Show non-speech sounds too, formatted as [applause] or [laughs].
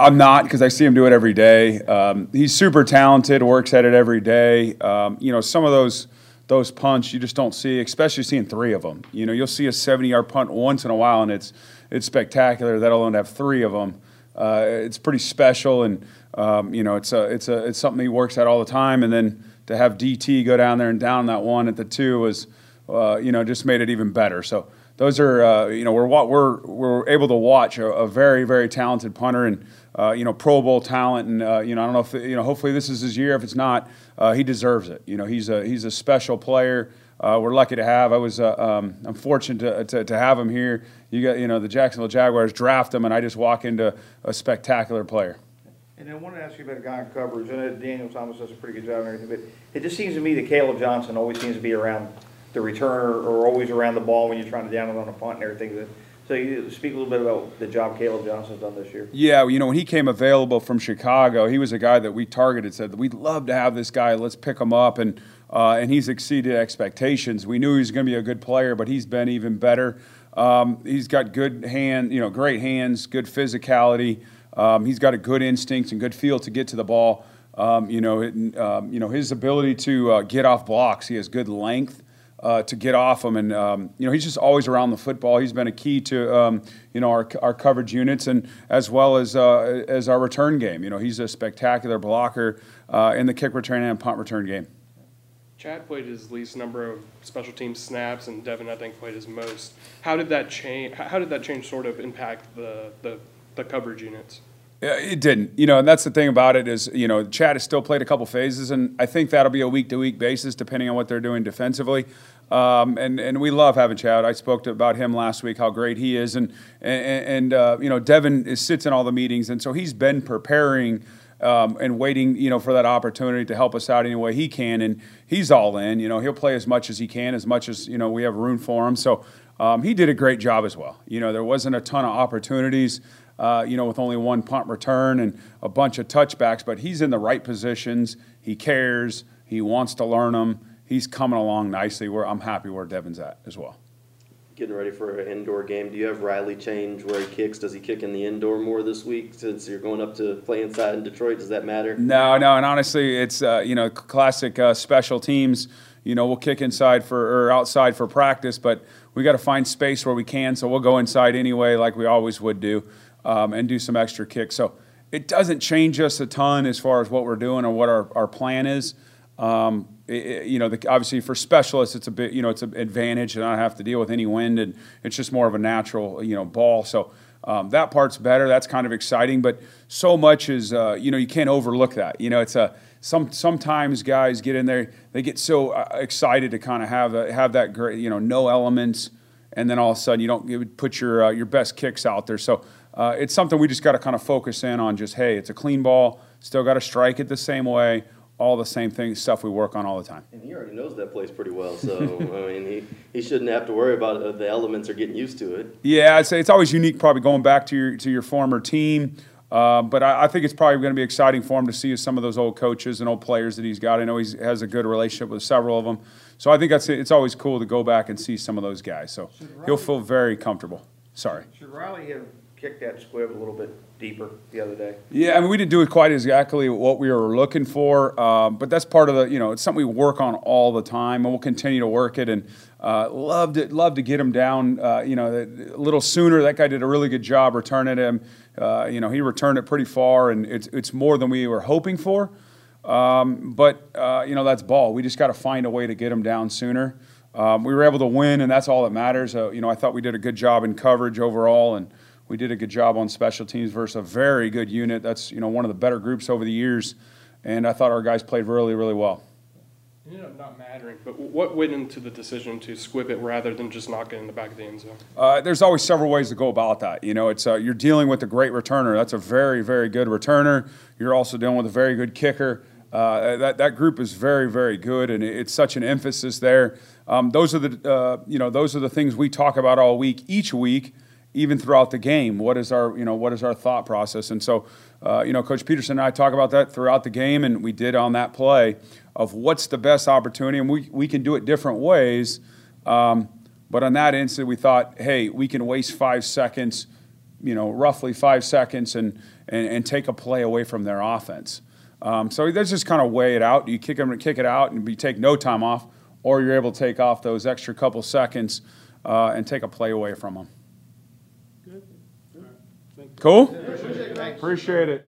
I'm not because I see him do it every day. Um, he's super talented, works at it every day. Um, you know, some of those those punts you just don't see, especially seeing three of them. You know, you'll see a 70 yard punt once in a while, and it's it's spectacular. That alone have three of them. Uh, it's pretty special, and um, you know, it's a it's a it's something he works at all the time. And then to have DT go down there and down that one at the two was, uh, you know, just made it even better. So those are uh, you know we're we're we're able to watch a, a very very talented punter and uh, you know Pro Bowl talent. And uh, you know I don't know if you know hopefully this is his year. If it's not uh, he deserves it. You know he's a he's a special player. Uh, we're lucky to have I was uh, um, I'm fortunate to, to, to, have him here. You got you know the Jacksonville Jaguars draft him and I just walk into a spectacular player. And I wanted to ask you about a guy in coverage. I know Daniel Thomas does a pretty good job and everything, but it just seems to me that Caleb Johnson always seems to be around the returner are always around the ball when you're trying to down it on a punt and everything. So you speak a little bit about the job Caleb Johnson's done this year. Yeah, you know when he came available from Chicago, he was a guy that we targeted. Said we'd love to have this guy. Let's pick him up, and uh, and he's exceeded expectations. We knew he was going to be a good player, but he's been even better. Um, he's got good hand, you know, great hands, good physicality. Um, he's got a good instinct and good feel to get to the ball. Um, you know, it, um, you know his ability to uh, get off blocks. He has good length uh, to get off him. And um, you know, he's just always around the football. He's been a key to um, you know our, our coverage units and as well as uh, as our return game. You know, he's a spectacular blocker uh, in the kick return and punt return game. Chad played his least number of special team snaps, and Devin, I think, played his most. How did that change? How did that change sort of impact the the, the coverage units? It didn't, you know, and that's the thing about it is, you know, Chad has still played a couple phases, and I think that'll be a week to week basis depending on what they're doing defensively. Um, and and we love having Chad. I spoke to, about him last week, how great he is, and and, and uh, you know, Devin is, sits in all the meetings, and so he's been preparing. Um, and waiting, you know, for that opportunity to help us out any way he can, and he's all in. You know, he'll play as much as he can, as much as you know we have room for him. So um, he did a great job as well. You know, there wasn't a ton of opportunities uh, you know, with only one punt return and a bunch of touchbacks, but he's in the right positions. He cares. He wants to learn them. He's coming along nicely. Where I'm happy where Devin's at as well. Getting ready for an indoor game. Do you have Riley change where he kicks? Does he kick in the indoor more this week since you're going up to play inside in Detroit? Does that matter? No, no. And honestly, it's uh, you know classic uh, special teams. You know, we'll kick inside for or outside for practice, but we got to find space where we can. So we'll go inside anyway, like we always would do um, and do some extra kicks. So it doesn't change us a ton as far as what we're doing or what our, our plan is. Um, it, you know, the, obviously for specialists, it's a bit, you know, it's an advantage and I have to deal with any wind and it's just more of a natural, you know, ball. So um, that part's better. That's kind of exciting, but so much is, uh, you know, you can't overlook that. You know, it's a, some, sometimes guys get in there, they get so uh, excited to kind of have, a, have that great, you know, no elements. And then all of a sudden you don't you put your, uh, your best kicks out there. So uh, it's something we just got to kind of focus in on. Just hey, it's a clean ball. Still got to strike it the same way. All the same things, stuff we work on all the time. And he already knows that place pretty well, so [laughs] I mean, he, he shouldn't have to worry about uh, the elements or getting used to it. Yeah, I'd say it's always unique, probably going back to your to your former team. Uh, but I, I, think it's probably going to be exciting for him to see some of those old coaches and old players that he's got. I know he has a good relationship with several of them, so I think that's it's always cool to go back and see some of those guys. So he'll feel very comfortable. Sorry. Should Riley have kicked that squib a little bit deeper the other day. Yeah, I mean, we didn't do it quite exactly what we were looking for, um, but that's part of the, you know, it's something we work on all the time, and we'll continue to work it. And uh, loved it, love to get him down, uh, you know, a little sooner. That guy did a really good job returning him. Uh, you know, he returned it pretty far, and it's it's more than we were hoping for. Um, but uh, you know, that's ball. We just got to find a way to get him down sooner. Um, we were able to win, and that's all that matters. Uh, you know, I thought we did a good job in coverage overall, and we did a good job on special teams versus a very good unit. That's you know one of the better groups over the years, and I thought our guys played really really well. It ended up not mattering, but what went into the decision to squib it rather than just knock it in the back of the end zone? Uh, there's always several ways to go about that. You know, it's uh, you're dealing with a great returner. That's a very very good returner. You're also dealing with a very good kicker. Uh, that that group is very very good, and it's such an emphasis there. Um, those are the uh, you know those are the things we talk about all week, each week even throughout the game. What is our, you know, what is our thought process? And so, uh, you know, Coach Pederson and I talk about that throughout the game, and we did on that play of what's the best opportunity, and we, we can do it different ways. Um, but on that instant, we thought, hey, we can waste five seconds you know, roughly five seconds and, and, and take a play away from their offense. Um, so that's just kind of weigh it out. You kick them, kick it out, and you take no time off, or you're able to take off those extra couple seconds uh, and take a play away from them. Cool. Appreciate it.